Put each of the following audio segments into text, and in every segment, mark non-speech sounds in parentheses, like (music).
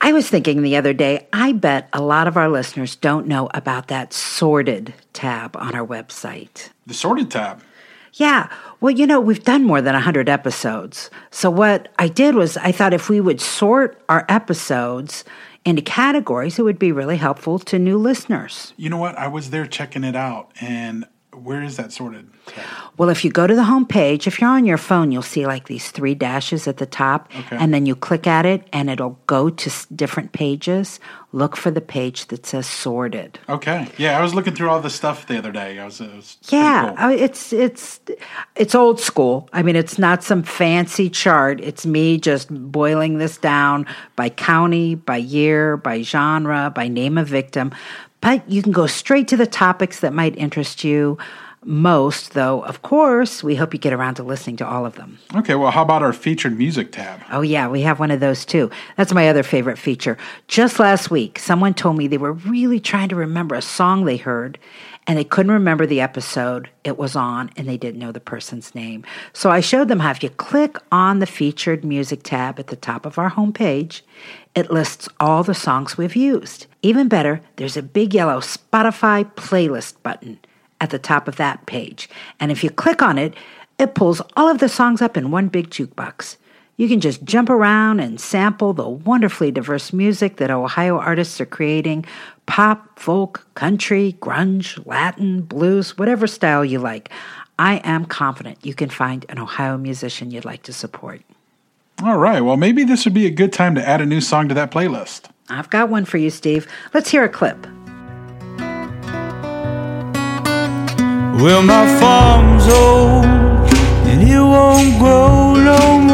I was thinking the other day, I bet a lot of our listeners don't know about that sorted tab on our website. The sorted tab. Yeah. Well, you know, we've done more than 100 episodes. So, what I did was I thought if we would sort our episodes into categories, it would be really helpful to new listeners. You know what? I was there checking it out, and where is that sorted? Well, if you go to the home page, if you're on your phone, you'll see like these three dashes at the top, Okay. and then you click at it, and it'll go to s- different pages. Look for the page that says sorted. Okay. Yeah, I was looking through all the stuff the other day. I was. It was Yeah, cool. it's it's it's old school. I mean, it's not some fancy chart. It's me just boiling this down by county, by year, by genre, by name of victim. But you can go straight to the topics that might interest you most, though, of course, we hope you get around to listening to all of them. Okay. Well, how about our featured music tab? Oh, yeah, we have one of those too. That's my other favorite feature. Just last week, someone told me they were really trying to remember a song they heard and they couldn't remember the episode it was on and they didn't know the person's name. So I showed them how if you click on the featured music tab at the top of our homepage, it lists all the songs we've used. Even better, there's a big yellow Spotify playlist button at the top of that page. And if you click on it, it pulls all of the songs up in one big jukebox. You can just jump around and sample the wonderfully diverse music that Ohio artists are creating pop, folk, country, grunge, Latin, blues, whatever style you like. I am confident you can find an Ohio musician you'd like to support. All right. Well, maybe this would be a good time to add a new song to that playlist. I've got one for you, Steve. Let's hear a clip. Well, my farm's old and it won't grow no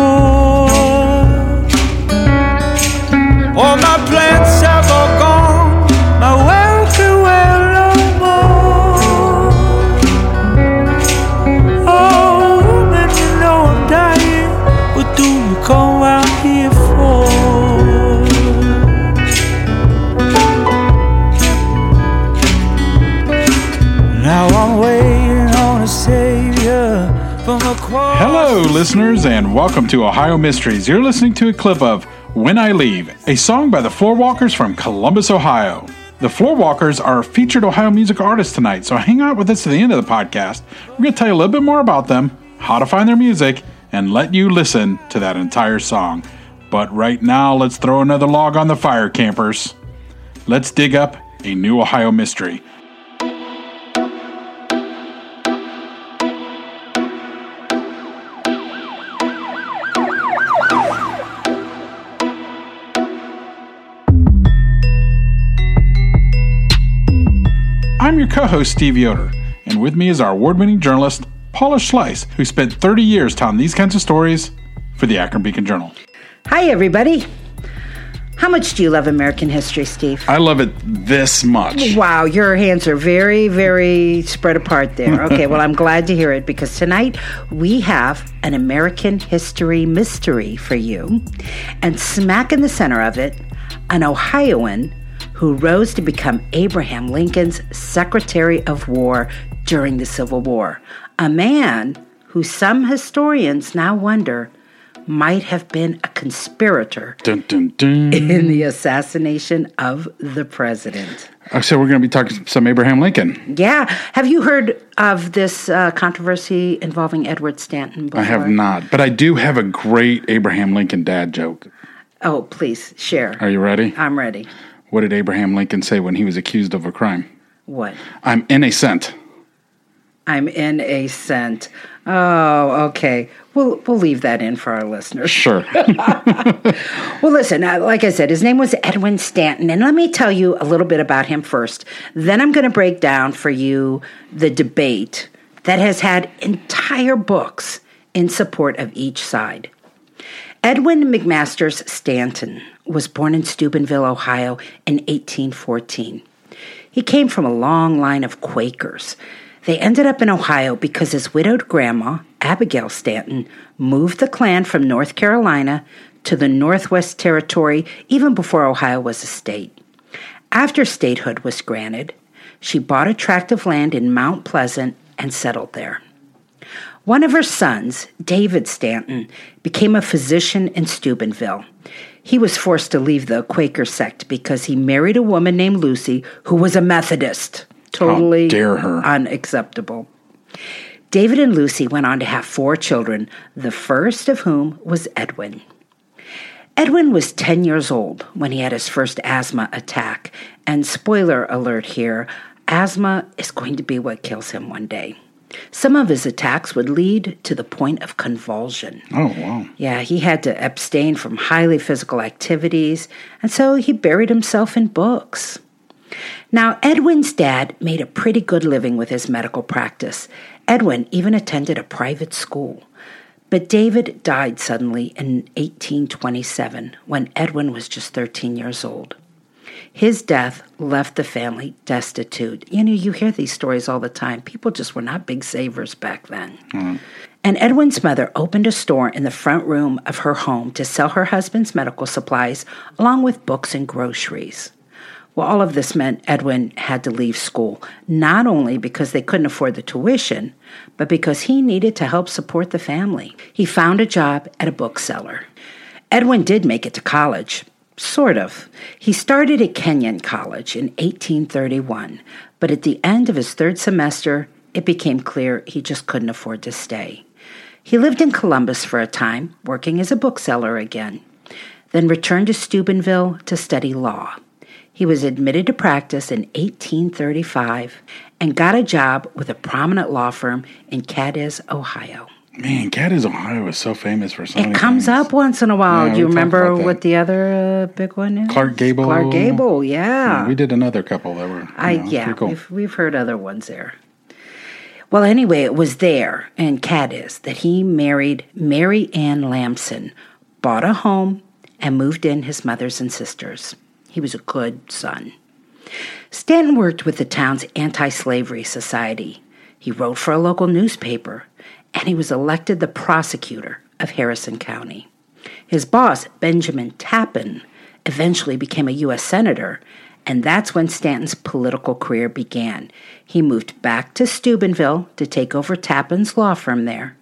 welcome to Ohio Mysteries. You're listening to a clip of When I Leave, a song by the Floorwalkers from Columbus, Ohio. The Floorwalkers are a featured Ohio music artists tonight, so hang out with us to the end of the podcast. We're going to tell you a little bit more about them, how to find their music, and let you listen to that entire song. But right now, let's throw another log on the fire, campers. Let's dig up a new Ohio mystery. Co host, Steve Yoder, and with me is our award winning journalist, Paula Schleis, who spent 30 years telling these kinds of stories for the Akron Beacon Journal. Hi, everybody. How much do you love American history, Steve? I love it this much. Wow, your hands are very, very spread apart there. (laughs) Okay, well, I'm glad to hear it because tonight we have an American history mystery for you. And smack in the center of it, an Ohioan who rose to become Abraham Lincoln's Secretary of War during the Civil War. A man who some historians now wonder might have been a conspirator Dun, dun, dun. in the assassination of the president. So we're going to be talking some Abraham Lincoln. Yeah. Have you heard of this uh, controversy involving Edward Stanton before? I have not, but I do have a great Abraham Lincoln dad joke. Oh, please share. Are you ready? I'm ready. What did Abraham Lincoln say when he was accused of a crime? What? I'm innocent. I'm in a scent. Oh, okay. We'll we'll leave that in for our listeners. Sure. (laughs) (laughs) Well, listen, uh, like I said, his name was Edwin Stanton. And let me tell you a little bit about him first. Then I'm going to break down for you the debate that has had entire books in support of each side. Edwin McMasters Stanton was born in Steubenville, Ohio in 1814. He came from a long line of Quakers. They ended up in Ohio because his widowed grandma, Abigail Stanton, moved the clan from North Carolina to the Northwest Territory even before Ohio was a state. After statehood was granted, she bought a tract of land in Mount Pleasant and settled there. One of her sons, David Stanton, mm. became a physician in Steubenville. He was forced to leave the Quaker sect because he married a woman named Lucy who was a Methodist. Totally dare her. unacceptable. David and Lucy went on to have four children, the first of whom was Edwin. Edwin was 10 years old when he had his first asthma attack. And spoiler alert here asthma is going to be what kills him one day. Some of his attacks would lead to the point of convulsion. Oh, wow. Yeah, he had to abstain from highly physical activities, and so he buried himself in books. Now, Edwin's dad made a pretty good living with his medical practice. Edwin even attended a private school. But David died suddenly in 1827 when Edwin was just 13 years old. His death left the family destitute. You know, you hear these stories all the time. People just were not big savers back then. Hmm. And Edwin's mother opened a store in the front room of her home to sell her husband's medical supplies along with books and groceries. Well, all of this meant Edwin had to leave school, not only because they couldn't afford the tuition, but because he needed to help support the family. He found a job at a bookseller. Edwin did make it to college, sort of. He started at Kenyon College in 1831, but at the end of his third semester, it became clear he just couldn't afford to stay. He lived in Columbus for a time, working as a bookseller again, then returned to Steubenville to study law. He was admitted to practice in 1835 and got a job with a prominent law firm in Cadiz, Ohio. Man, Cadiz, Ohio is so famous for so It comes things. up once in a while. Yeah, Do you remember what the other uh, big one is? Clark Gable. Clark Gable, yeah. We did another couple that were. you I know, yeah, cool. we've we've heard other ones there. Well, anyway, it was there in Cadiz that he married Mary Ann Lamson, bought a home, and moved in his mothers and sisters. He was a good son. Stanton worked with the town's anti slavery society. He wrote for a local newspaper, and he was elected the prosecutor of Harrison County. His boss, Benjamin Tappan, eventually became a U.S. Senator, and that's when Stanton's political career began. He moved back to Steubenville to take over Tappan's law firm there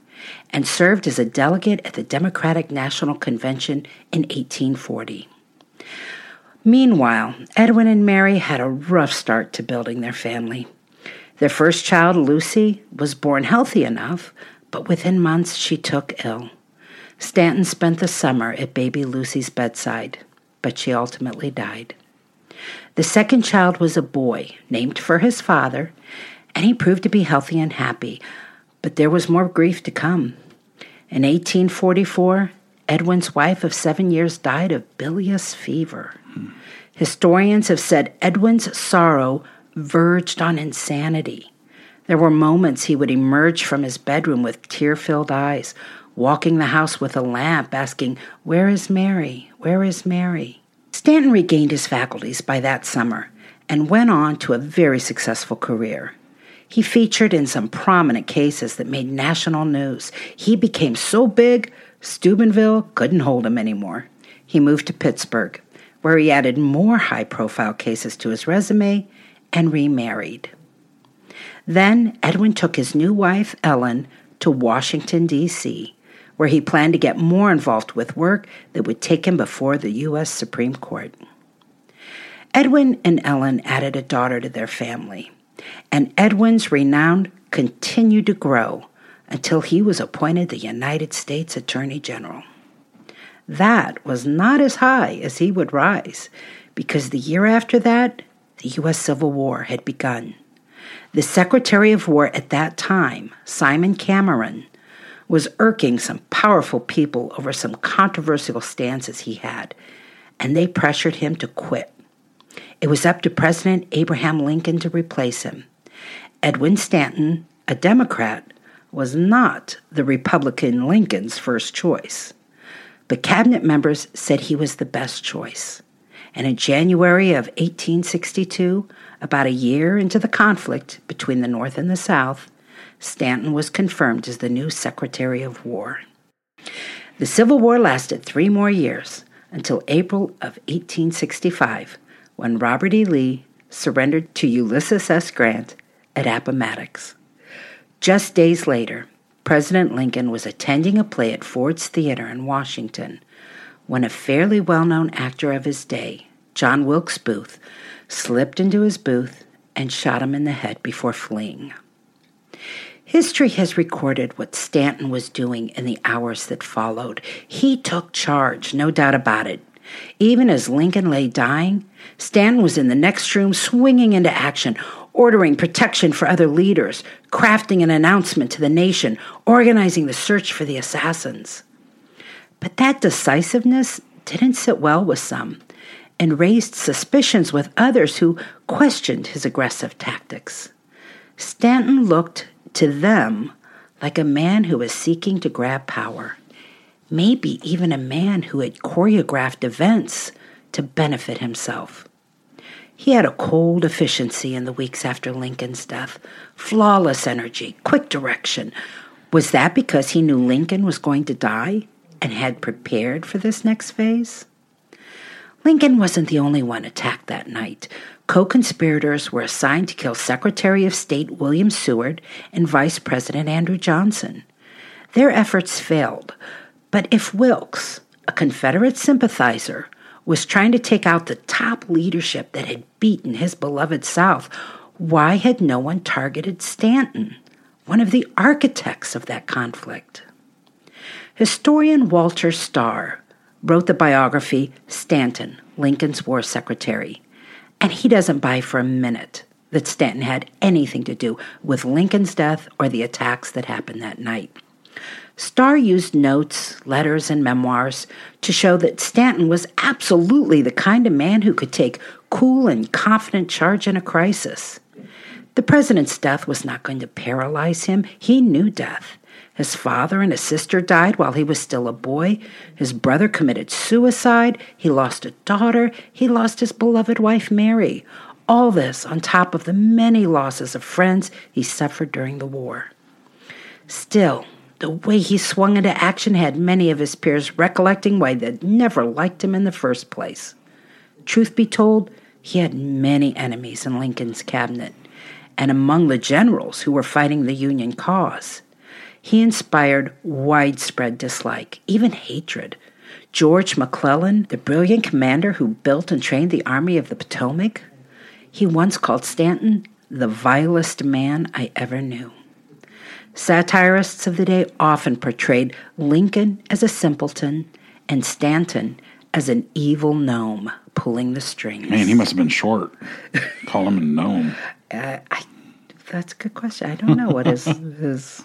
and served as a delegate at the Democratic National Convention in 1840. Meanwhile, Edwin and Mary had a rough start to building their family. Their first child, Lucy, was born healthy enough, but within months she took ill. Stanton spent the summer at baby Lucy's bedside, but she ultimately died. The second child was a boy, named for his father, and he proved to be healthy and happy, but there was more grief to come. In 1844, Edwin's wife of seven years died of bilious fever. Hmm. Historians have said Edwin's sorrow verged on insanity. There were moments he would emerge from his bedroom with tear filled eyes, walking the house with a lamp, asking, Where is Mary? Where is Mary? Stanton regained his faculties by that summer and went on to a very successful career. He featured in some prominent cases that made national news. He became so big, Steubenville couldn't hold him anymore. He moved to Pittsburgh, where he added more high profile cases to his resume and remarried. Then Edwin took his new wife, Ellen, to Washington, D.C., where he planned to get more involved with work that would take him before the U.S. Supreme Court. Edwin and Ellen added a daughter to their family, and Edwin's renown continued to grow until he was appointed the United States Attorney General. That was not as high as he would rise, because the year after that, the U.S. Civil War had begun. The Secretary of War at that time, Simon Cameron, was irking some powerful people over some controversial stances he had, and they pressured him to quit. It was up to President Abraham Lincoln to replace him. Edwin Stanton, a Democrat, was not the Republican Lincoln's first choice. But cabinet members said he was the best choice. And in January of 1862, about a year into the conflict between the North and the South, Stanton was confirmed as the new Secretary of War. The Civil War lasted three more years until April of 1865, when Robert E. Lee surrendered to Ulysses S. Grant at Appomattox. Just days later, President Lincoln was attending a play at Ford's Theater in Washington when a fairly well known actor of his day, John Wilkes Booth, slipped into his booth and shot him in the head before fleeing. History has recorded what Stanton was doing in the hours that followed. He took charge, no doubt about it. Even as Lincoln lay dying, Stanton was in the next room swinging into action, ordering protection for other leaders, crafting an announcement to the nation, organizing the search for the assassins. But that decisiveness didn't sit well with some and raised suspicions with others who questioned his aggressive tactics. Stanton looked to them like a man who was seeking to grab power, maybe even a man who had choreographed events to benefit himself. He had a cold efficiency in the weeks after Lincoln's death, flawless energy, quick direction. Was that because he knew Lincoln was going to die and had prepared for this next phase? Lincoln wasn't the only one attacked that night. Co conspirators were assigned to kill Secretary of State William Seward and Vice President Andrew Johnson. Their efforts failed, but if Wilkes, a Confederate sympathizer, was trying to take out the top leadership that had beaten his beloved South, why had no one targeted Stanton, one of the architects of that conflict? Historian Walter Stahr wrote the biography Stanton, Lincoln's War Secretary, and he doesn't buy for a minute that Stanton had anything to do with Lincoln's death or the attacks that happened that night. Starr used notes, letters, and memoirs to show that Stanton was absolutely the kind of man who could take cool and confident charge in a crisis. The president's death was not going to paralyze him. He knew death. His father and his sister died while he was still a boy. His brother committed suicide. He lost a daughter. He lost his beloved wife, Mary. All this on top of the many losses of friends he suffered during the war. Still, the way he swung into action had many of his peers recollecting why they'd never liked him in the first place. Truth be told, he had many enemies in Lincoln's cabinet, and among the generals who were fighting the Union cause. He inspired widespread dislike, even hatred. George McClellan, the brilliant commander who built and trained the Army of the Potomac, he once called Stanton the vilest man I ever knew. Satirists of the day often portrayed Lincoln as a simpleton and Stanton as an evil gnome pulling the strings. Man, he must have been short. Call him a gnome. (laughs) Uh, I, that's a good question. I don't know what his (laughs) his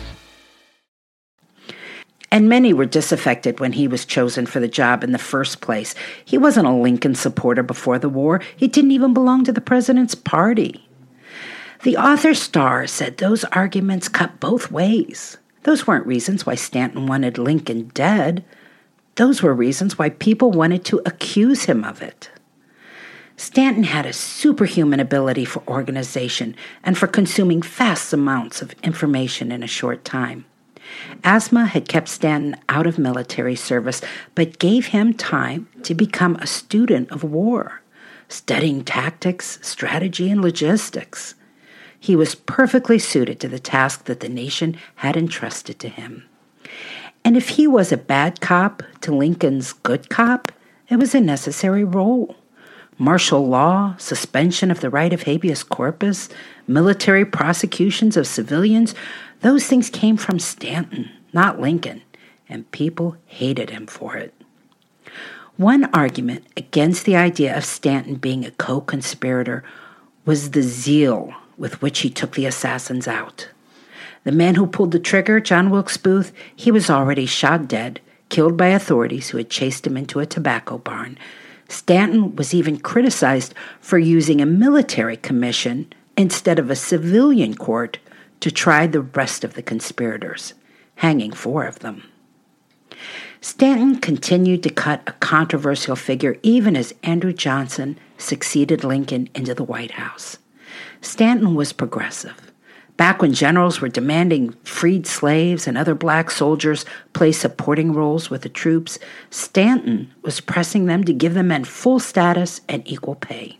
and many were disaffected when he was chosen for the job in the first place. He wasn't a Lincoln supporter before the war, he didn't even belong to the president's party. The author Stahr said those arguments cut both ways. Those weren't reasons why Stanton wanted Lincoln dead. Those were reasons why people wanted to accuse him of it. Stanton had a superhuman ability for organization and for consuming vast amounts of information in a short time. Asthma had kept Stanton out of military service, but gave him time to become a student of war, studying tactics, strategy, and logistics. He was perfectly suited to the task that the nation had entrusted to him. And if he was a bad cop to Lincoln's good cop, it was a necessary role. Martial law, suspension of the right of habeas corpus, military prosecutions of civilians, those things came from Stanton, not Lincoln, and people hated him for it. One argument against the idea of Stanton being a co conspirator was the zeal with which he took the assassins out. The man who pulled the trigger, John Wilkes Booth, he was already shot dead, killed by authorities who had chased him into a tobacco barn. Stanton was even criticized for using a military commission instead of a civilian court to try the rest of the conspirators, hanging four of them. Stanton continued to cut a controversial figure even as Andrew Johnson succeeded Lincoln into the White House. Stanton was progressive. Back when generals were demanding freed slaves and other black soldiers play supporting roles with the troops, Stanton was pressing them to give the men full status and equal pay.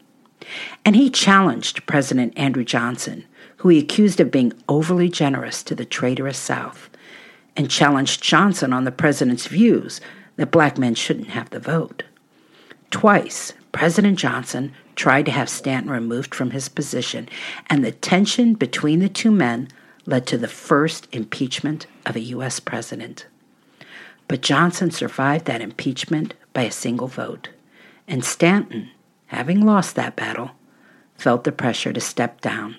And he challenged President Andrew Johnson, who he accused of being overly generous to the traitorous South, and challenged Johnson on the president's views that black men shouldn't have the vote. Twice, President Johnson tried to have Stanton removed from his position, and the tension between the two men led to the first impeachment of a U.S. president. But Johnson survived that impeachment by a single vote, and Stanton, having lost that battle, felt the pressure to step down.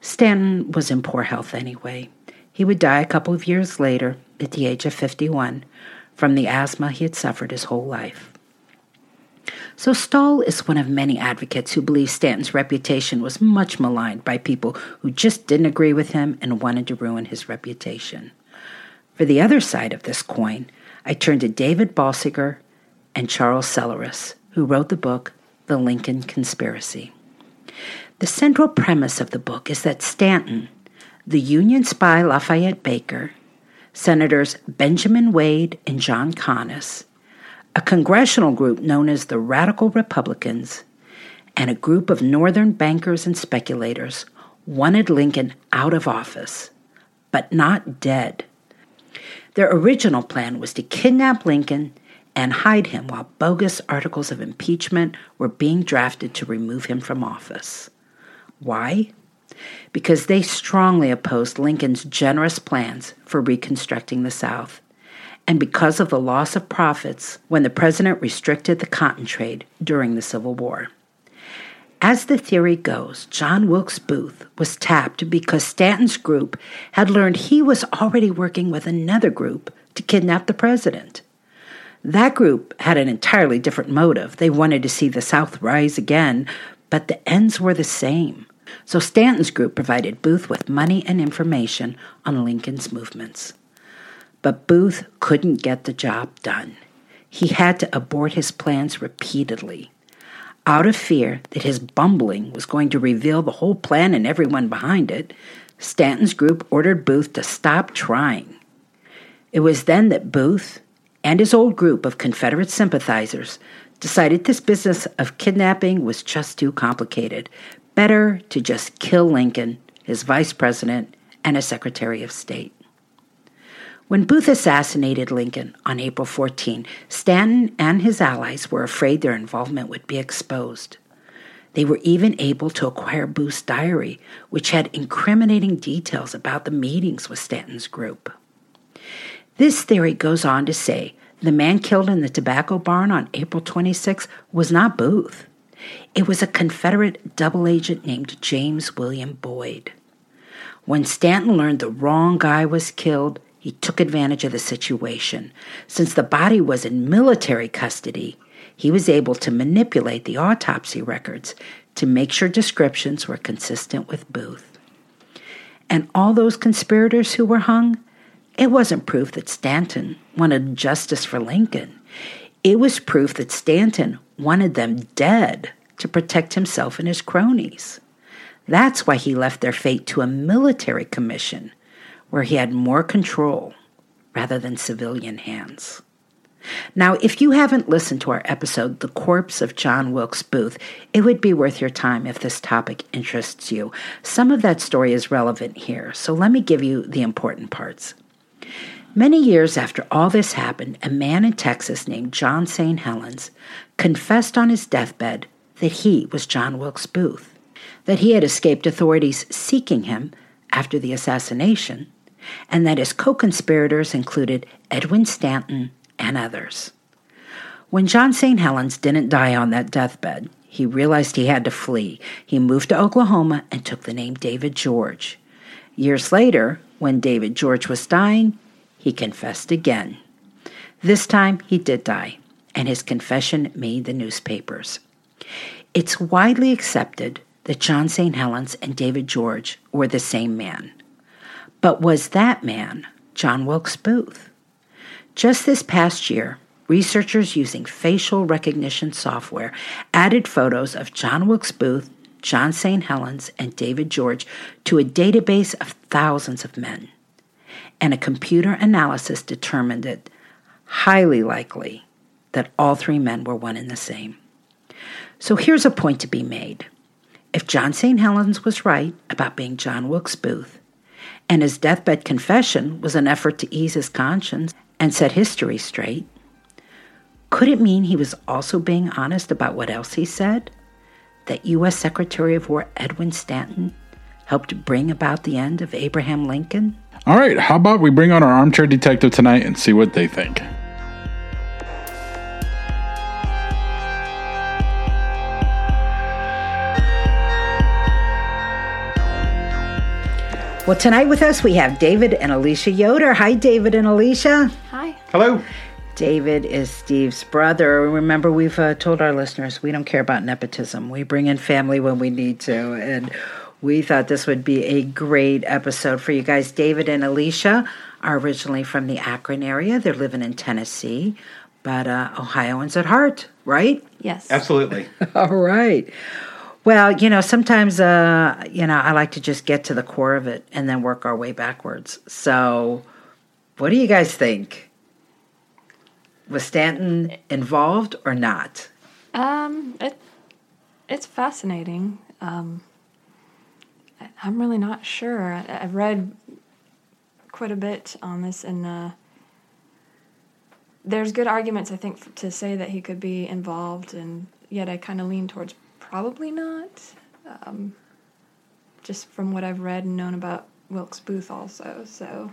Stanton was in poor health anyway. He would die a couple of years later, at the age of 51, from the asthma he had suffered his whole life. So Stahr is one of many advocates who believe Stanton's reputation was much maligned by people who just didn't agree with him and wanted to ruin his reputation. For the other side of this coin, I turn to David Balsiger and Charles Cellars, who wrote the book The Lincoln Conspiracy. The central premise of the book is that Stanton, the Union spy Lafayette Baker, Senators Benjamin Wade and John Conness, a congressional group known as the Radical Republicans, and a group of Northern bankers and speculators wanted Lincoln out of office, but not dead. Their original plan was to kidnap Lincoln and hide him while bogus articles of impeachment were being drafted to remove him from office. Why? Because they strongly opposed Lincoln's generous plans for reconstructing the South and because of the loss of profits when the president restricted the cotton trade during the Civil War. As the theory goes, John Wilkes Booth was tapped because Stanton's group had learned he was already working with another group to kidnap the president. That group had an entirely different motive. They wanted to see the South rise again, but the ends were the same. So Stanton's group provided Booth with money and information on Lincoln's movements. But Booth couldn't get the job done. He had to abort his plans repeatedly. Out of fear that his bumbling was going to reveal the whole plan and everyone behind it, Stanton's group ordered Booth to stop trying. It was then that Booth and his old group of Confederate sympathizers decided this business of kidnapping was just too complicated. Better to just kill Lincoln, his vice president, and a secretary of state. When Booth assassinated Lincoln on April 14, Stanton and his allies were afraid their involvement would be exposed. They were even able to acquire Booth's diary, which had incriminating details about the meetings with Stanton's group. This theory goes on to say the man killed in the tobacco barn on April 26 was not Booth. It was a Confederate double agent named James William Boyd. When Stanton learned the wrong guy was killed, he took advantage of the situation. Since the body was in military custody, he was able to manipulate the autopsy records to make sure descriptions were consistent with Booth. And all those conspirators who were hung, it wasn't proof that Stanton wanted justice for Lincoln. It was proof that Stanton wanted them dead to protect himself and his cronies. That's why he left their fate to a military commission where he had more control rather than civilian hands. Now, if you haven't listened to our episode, The Corpse of John Wilkes Booth, it would be worth your time if this topic interests you. Some of that story is relevant here, so let me give you the important parts. Many years after all this happened, a man in Texas named John St. Helens confessed on his deathbed that he was John Wilkes Booth, that he had escaped authorities seeking him after the assassination, and that his co conspirators included Edwin Stanton and others. When John St. Helens didn't die on that deathbed, he realized he had to flee. He moved to Oklahoma and took the name David George. Years later, when David George was dying, he confessed again. This time he did die, and his confession made the newspapers. It's widely accepted that John St. Helens and David George were the same man. But was that man John Wilkes Booth? Just this past year, researchers using facial recognition software added photos of John Wilkes Booth, John St. Helens, and David George to a database of thousands of men. And a computer analysis determined it highly likely that all three men were one and the same. So here's a point to be made. If John St. Helens was right about being John Wilkes Booth, and his deathbed confession was an effort to ease his conscience and set history straight, could it mean he was also being honest about what else he said? That U.S. Secretary of War Edwin Stanton helped bring about the end of Abraham Lincoln? All right, how about we bring on our armchair detective tonight and see what they think? Well, tonight with us we have David and Alicia Yoder. Hi, David and Alicia. Hi. Hello. David is Steve's brother. Remember, we've uh, told our listeners we don't care about nepotism. We bring in family when we need to. And we thought this would be a great episode for you guys. David and Alicia are originally from the Akron area, they're living in Tennessee, but uh, Ohioans at heart, right? Yes. Absolutely. (laughs) All right. Well, you know, sometimes, uh, you know, I like to just get to the core of it and then work our way backwards. So, what do you guys think? Was Stanton involved or not? Um, it it's fascinating. Um, I'm really not sure. I've read quite a bit on this, and uh, there's good arguments I think to say that he could be involved, and yet I kind of lean towards probably not. Um, just from what I've read and known about Wilkes Booth, also. So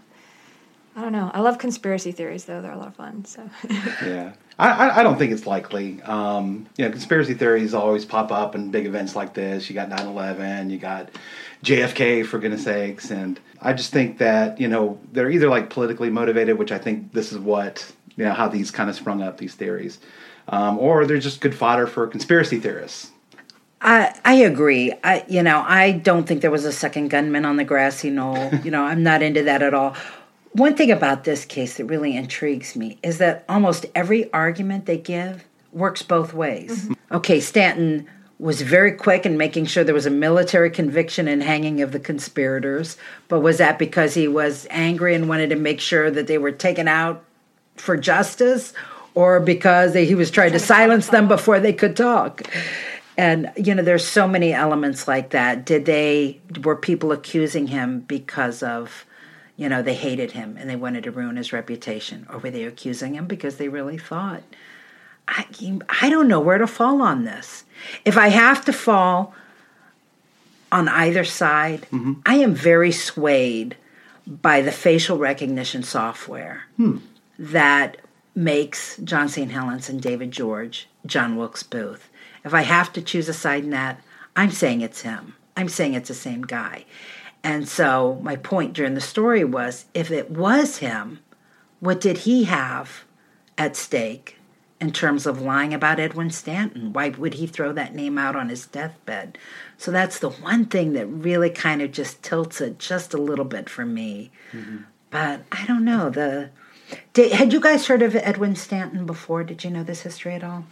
I don't know. I love conspiracy theories, though; they're a lot of fun. So. (laughs) yeah. I, I, don't think it's likely. Um, you know, conspiracy theories always pop up in big events like this. You got 9 11, you got JFK, for goodness sakes. And I just think that, you know, they're either like politically motivated, which I think this is what, you know, how these kind of sprung up, these theories, um, or they're just good fodder for conspiracy theorists. I I agree. I you know I don't think there was a second gunman on the grassy knoll. (laughs) you know I'm not into that at all. One thing about this case that really intrigues me is that almost every argument they give works both ways. Mm-hmm. Okay, Stanton was very quick in making sure there was a military conviction and hanging of the conspirators, but was that because he was angry and wanted to make sure that they were taken out for justice or because they, he was trying to silence them before they could talk? And you know, there's so many elements like that. Did they were people accusing him because of, you know, they hated him and they wanted to ruin his reputation, or were they accusing him because they really thought? I I don't know where to fall on this. If I have to fall on either side, mm-hmm. I am very swayed by the facial recognition software hmm. that makes John St. Helens and David George John Wilkes Booth. If I have to choose a side in that, I'm saying it's him. I'm saying it's the same guy. And so my point during the story was if it was him, what did he have at stake in terms of lying about Edwin Stanton? Why would he throw that name out on his deathbed? So that's the one thing that really kind of just tilts it just a little bit for me. Mm-hmm. But I don't know. The did, had you guys heard of Edwin Stanton before? Did you know this history at all?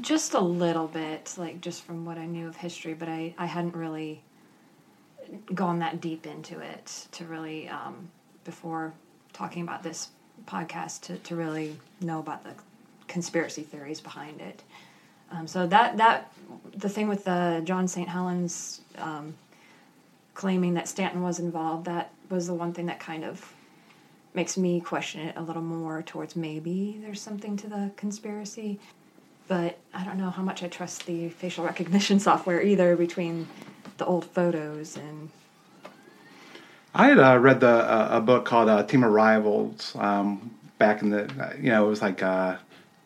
Just a little bit, like just from what I knew of history, but I, I hadn't really gone that deep into it to really, um, before talking about this podcast, to, to really know about the conspiracy theories behind it. Um, so that, that, the thing with the John St. Helens um, claiming that Stanton was involved, that was the one thing that kind of makes me question it a little more towards maybe there's something to the conspiracy but I don't know how much I trust the facial recognition (laughs) software either between the old photos and I had uh, read the uh, a book called uh, Team of Rivals um, back in the you know it was like uh,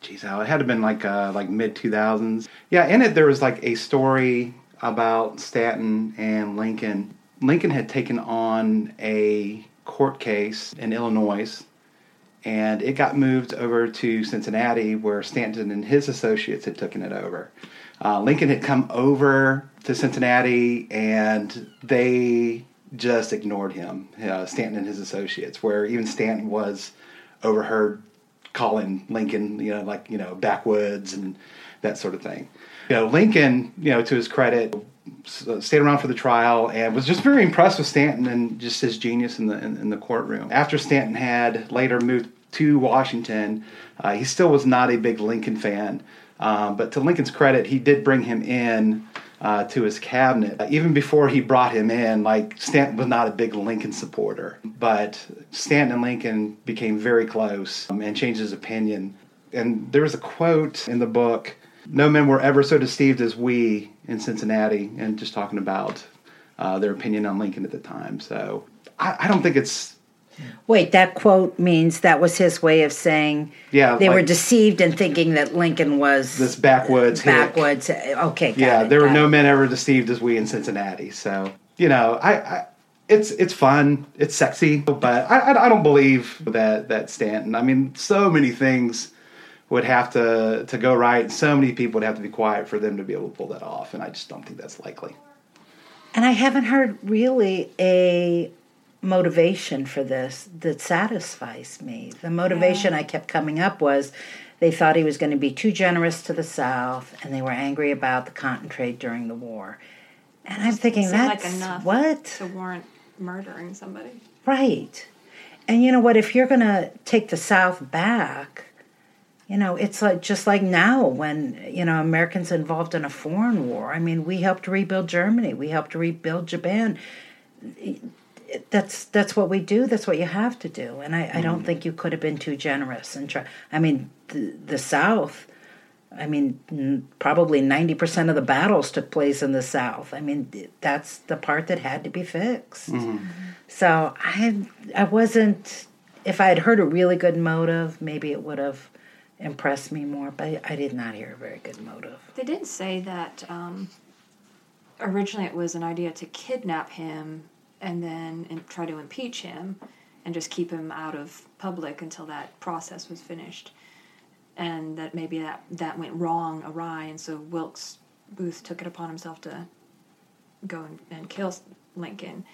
geez, it had to have been like uh, like mid two thousands. Yeah, in it there was like a story about Stanton and Lincoln. Lincoln had taken on a court case in Illinois, and it got moved over to Cincinnati, where Stanton and his associates had taken it over. Uh, Lincoln had come over to Cincinnati, and they just ignored him, uh, Stanton and his associates. Where even Stanton was overheard calling Lincoln, you know, like you know, backwoods and that sort of thing. You know, Lincoln, you know, to his credit, stayed around for the trial and was just very impressed with Stanton and just his genius in the in, in the courtroom. After Stanton had later moved to Washington, uh, he still was not a big Lincoln fan. Um, but to Lincoln's credit, he did bring him in uh, to his cabinet. Uh, even before he brought him in, like Stanton was not a big Lincoln supporter, but Stanton and Lincoln became very close um, and changed his opinion. And there was a quote in the book no men were ever so deceived as we in Cincinnati, and just talking about uh, their opinion on Lincoln at the time. So I, I, don't think it's. Wait, that quote means that was his way of saying yeah, they like, were deceived in thinking that Lincoln was this backwoods. Backwoods. Hick. Okay. yeah, it, there were no it. men ever deceived as we in Cincinnati. So you know, I, I it's it's fun, it's sexy, but I, I don't believe that that Stanton. I mean, so many things would have to to go right. So many people would have to be quiet for them to be able to pull that off, and I just don't think that's likely. And I haven't heard really a motivation for this that satisfies me. The motivation yeah. I kept coming up was they thought he was going to be too generous to the South, and they were angry about the cotton trade during the war. And I'm thinking that's like enough what to warrant murdering somebody, right? And you know what? If you're going to take the South back, you know, it's like just like now when you know Americans involved in a foreign war. I mean, we helped rebuild Germany. We helped rebuild Japan. That's that's what we do. That's what you have to do. And I, I don't think you could have been too generous and try. I mean, the, the South. I mean, probably ninety percent of the battles took place in the South. I mean, that's the part that had to be fixed. Mm-hmm. So I I wasn't. If I had heard a really good motive, maybe it would have impressed me more, but I did not hear a very good motive. They did say that um, originally it was an idea to kidnap him and then and try to impeach him and just keep him out of public until that process was finished. And that maybe that, that went wrong, awry, and so Wilkes Booth took it upon himself to go and, and kill Lincoln.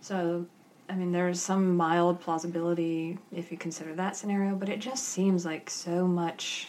So I mean, there's some mild plausibility if you consider that scenario, but it just seems like so much.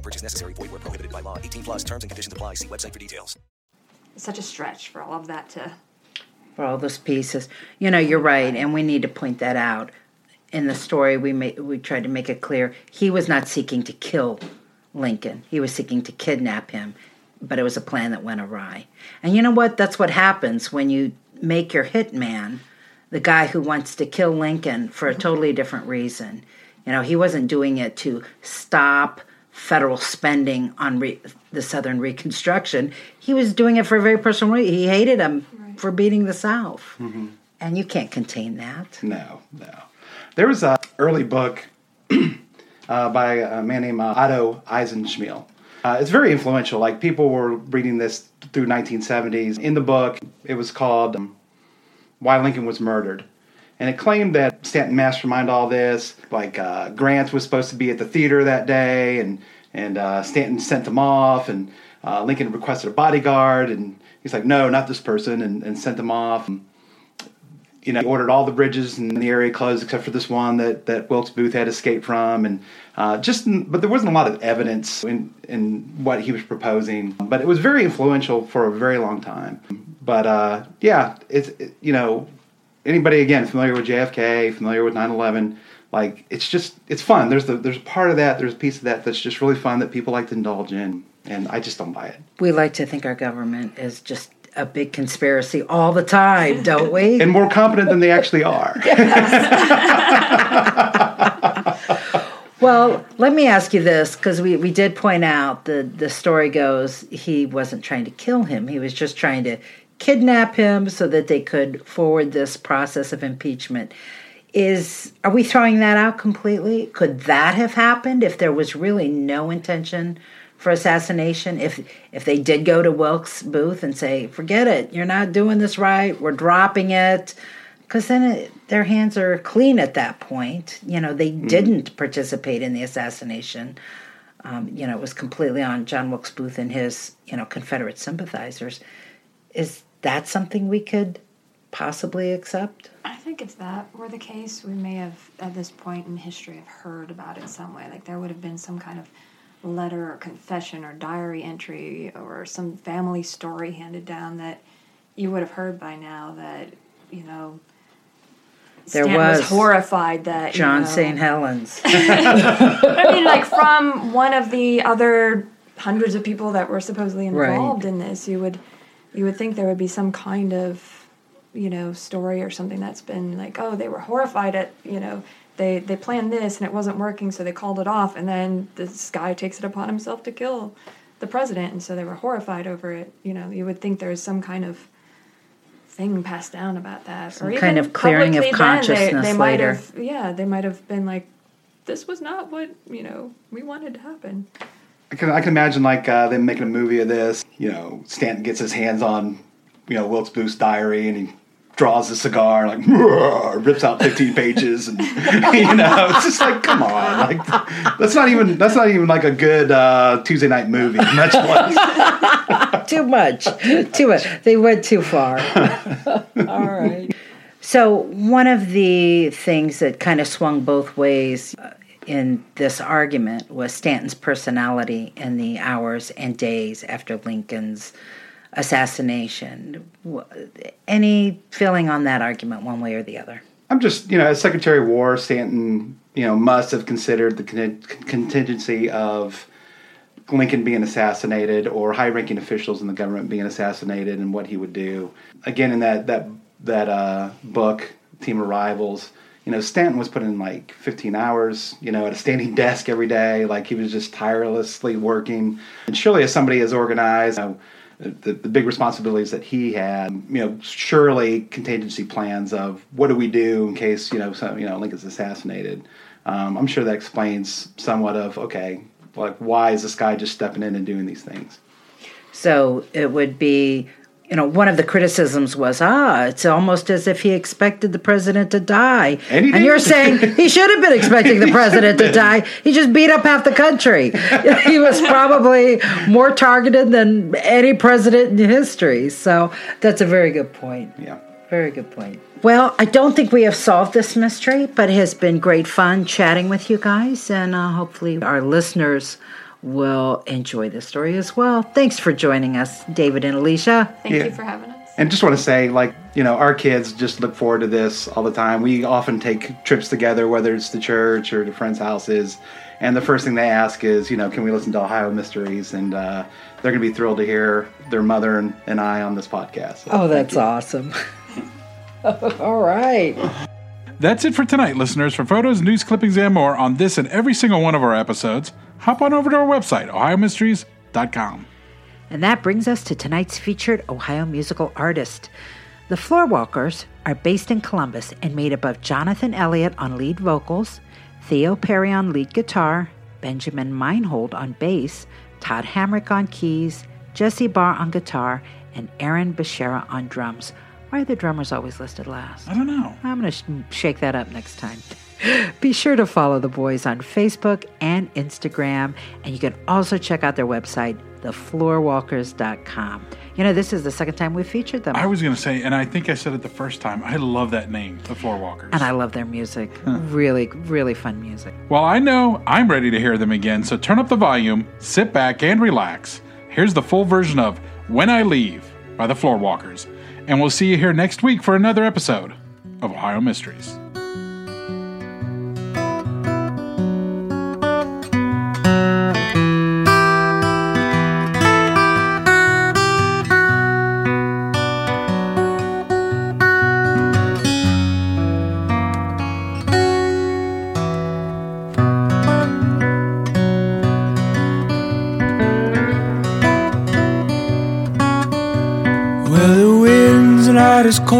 No purchase necessary. Void where prohibited by law. 18 plus terms and conditions apply. See website for details. It's such a stretch for all of that to. For all those pieces. You know, you're right, and we need to point that out. In the story, we made, we tried to make it clear he was not seeking to kill Lincoln. He was seeking to kidnap him, but it was a plan that went awry. And you know what? That's what happens when you make your hitman the guy who wants to kill Lincoln for a totally different reason. You know, he wasn't doing it to stop federal spending on re- the Southern Reconstruction. He was doing it for a very personal reason. He hated him right. for beating the South. Mm-hmm. And you can't contain that. No, no. There was a early book (clears throat) uh, by a man named uh, Otto Eisenschiml. Uh, it's very influential. Like people were reading this through 1970s. In the book, it was called um, "Why Lincoln Was Murdered," and it claimed that Stanton masterminded all this. Like uh, Grant was supposed to be at the theater that day, and and uh, Stanton sent them off, and uh, Lincoln requested a bodyguard, and he's like, "No, not this person," and, and sent them off. And, you know, he ordered all the bridges in the area closed except for this one that, that Wilkes Booth had escaped from, and uh, just but there wasn't a lot of evidence in in what he was proposing. But it was very influential for a very long time. But uh, yeah, it's it, you know anybody again familiar with JFK, familiar with 9/11, like it's just it's fun. There's the there's a part of that, there's a piece of that that's just really fun that people like to indulge in. And I just don't buy it. We like to think our government is just a big conspiracy all the time, (laughs) don't we? And more competent than they actually are. (laughs) Well, let me ask you this because we, we did point out the the story goes he wasn't trying to kill him. He was just trying to kidnap him so that they could forward this process of impeachment. Is are we throwing that out completely? Could that have happened if there was really no intention for assassination? If if they did go to Wilkes Booth and say, "Forget it, you're not doing this right. We're dropping it." because then it, their hands are clean at that point. You know, they didn't participate in the assassination. Um, you know, it was completely on John Wilkes Booth and his, you know, Confederate sympathizers. Is that something we could possibly accept? I think if that were the case, we may have, at this point in history, have heard about it some way. Like there would have been some kind of letter or confession or diary entry or some family story handed down that you would have heard by now that, you know, There Stan was horrified that you John know- St. Helens. (laughs) I mean, like from one of the other hundreds of people that were supposedly Right. involved in this, you would you would think there would be some kind of you know story or something that's been like, oh, they were horrified at you know they they planned this and it wasn't working, so they called it off, and then this guy takes it upon himself to kill the president, and so they were horrified over it. You know, you would think there was some kind of thing passed down about that, Some kind of clearing of publicly then, consciousness they, they might later. have, yeah, they might have been like, this was not what you know we wanted to happen. I can, I can imagine like uh, them making a movie of this. You know, Stanton gets his hands on, you know, Wilkes Booth's diary and he draws a cigar like rips out 15 pages and (laughs) you know it's just like come on like that's not even that's not even like a good uh, Tuesday night movie much less (laughs) too much. Too much. They went too far. (laughs) All right. So, one of the things that kind of swung both ways uh, in this argument was Stanton's personality in the hours and days after Lincoln's assassination. Any feeling on that argument, one way or the other? I'm just, you know, as Secretary of War, Stanton, you know, must have considered the con- contingency of Lincoln being assassinated or high-ranking officials in the government being assassinated and what he would do. Again, in that that that uh, book, Team of Rivals, you know, Stanton was putting in like 15 hours, you know, at a standing (laughs) desk every day, like he was just tirelessly working. And surely, as somebody as organized, you know, the, the big responsibilities that he had, you know, surely contingency plans of what do we do in case, you know, some, you know, Lincoln's assassinated. Um, I'm sure that explains somewhat of okay, like why is this guy just stepping in and doing these things? So it would be, you know, one of the criticisms was, ah, it's almost as if he expected the president to die. And he you're saying (laughs) he should have been expecting the president to die. He just beat up half the country. (laughs) he was probably more targeted than any president in history. So that's a very good point. Yeah. Very good point. Well, I don't think we have solved this mystery, but it has been great fun chatting with you guys, and uh, hopefully our listeners will enjoy the story as well. Thanks for joining us, David and Alicia. Thank Yeah. you for having us. And just want to say, like, you know, our kids just look forward to this all the time. We often take trips together, whether it's to church or to friends' houses. And the first thing they ask is, you know, can we listen to Ohio Mysteries? And uh, they're going to be thrilled to hear their mother and, and I on this podcast. So Oh, that's awesome. (laughs) All right. That's it for tonight, listeners. For photos, news clippings, and more on this and every single one of our episodes, hop on over to our website, ohiomysteries.com. And that brings us to tonight's featured Ohio musical artist. The Floorwalkers are based in Columbus and made up of Jonathan Elliott on lead vocals, Theo Perry on lead guitar, Benjamin Meinhold on bass, Todd Hamrick on keys, Jesse Barr on guitar, and Aaron Beshara on drums. Why are the drummers always listed last? I don't know. I'm going to sh- shake that up next time. (gasps) Be sure to follow the boys on Facebook and Instagram, and you can also check out their website, thefloorwalkers.com. You know, this is the second time we've featured them. I was going to say, and I think I said it the first time, I love that name, The Floorwalkers. and I love their music. Really, really fun music. Well, I know I'm ready to hear them again, so turn up the volume, sit back, and relax. Here's the full version of When I Leave by the Floorwalkers, and we'll see you here next week for another episode of Ohio Mysteries. As cold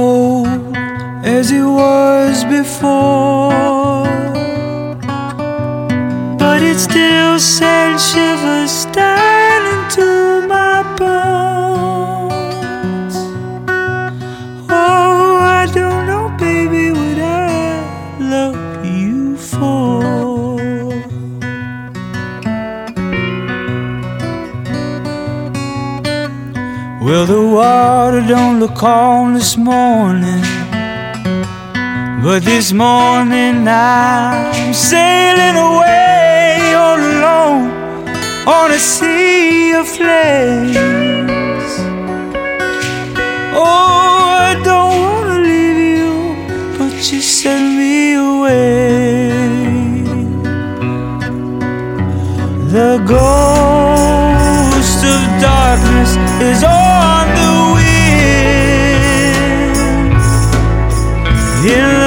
Well, the water don't look calm this morning. But this morning I'm sailing away all alone on a sea of flames. Oh, I don't wanna leave you, but you send me away. The of darkness is on the wind. In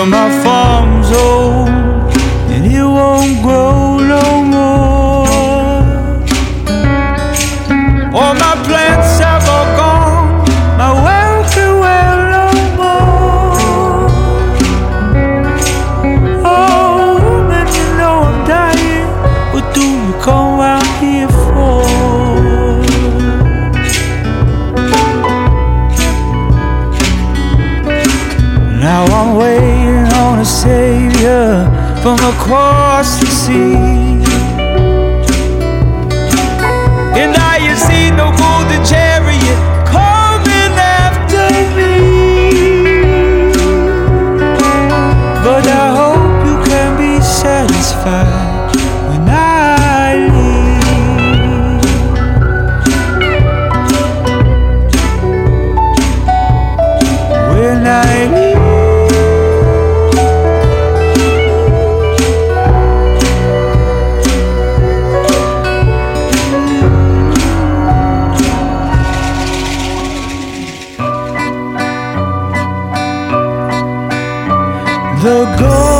Well, my farm's old and it won't grow across the sea. The ghost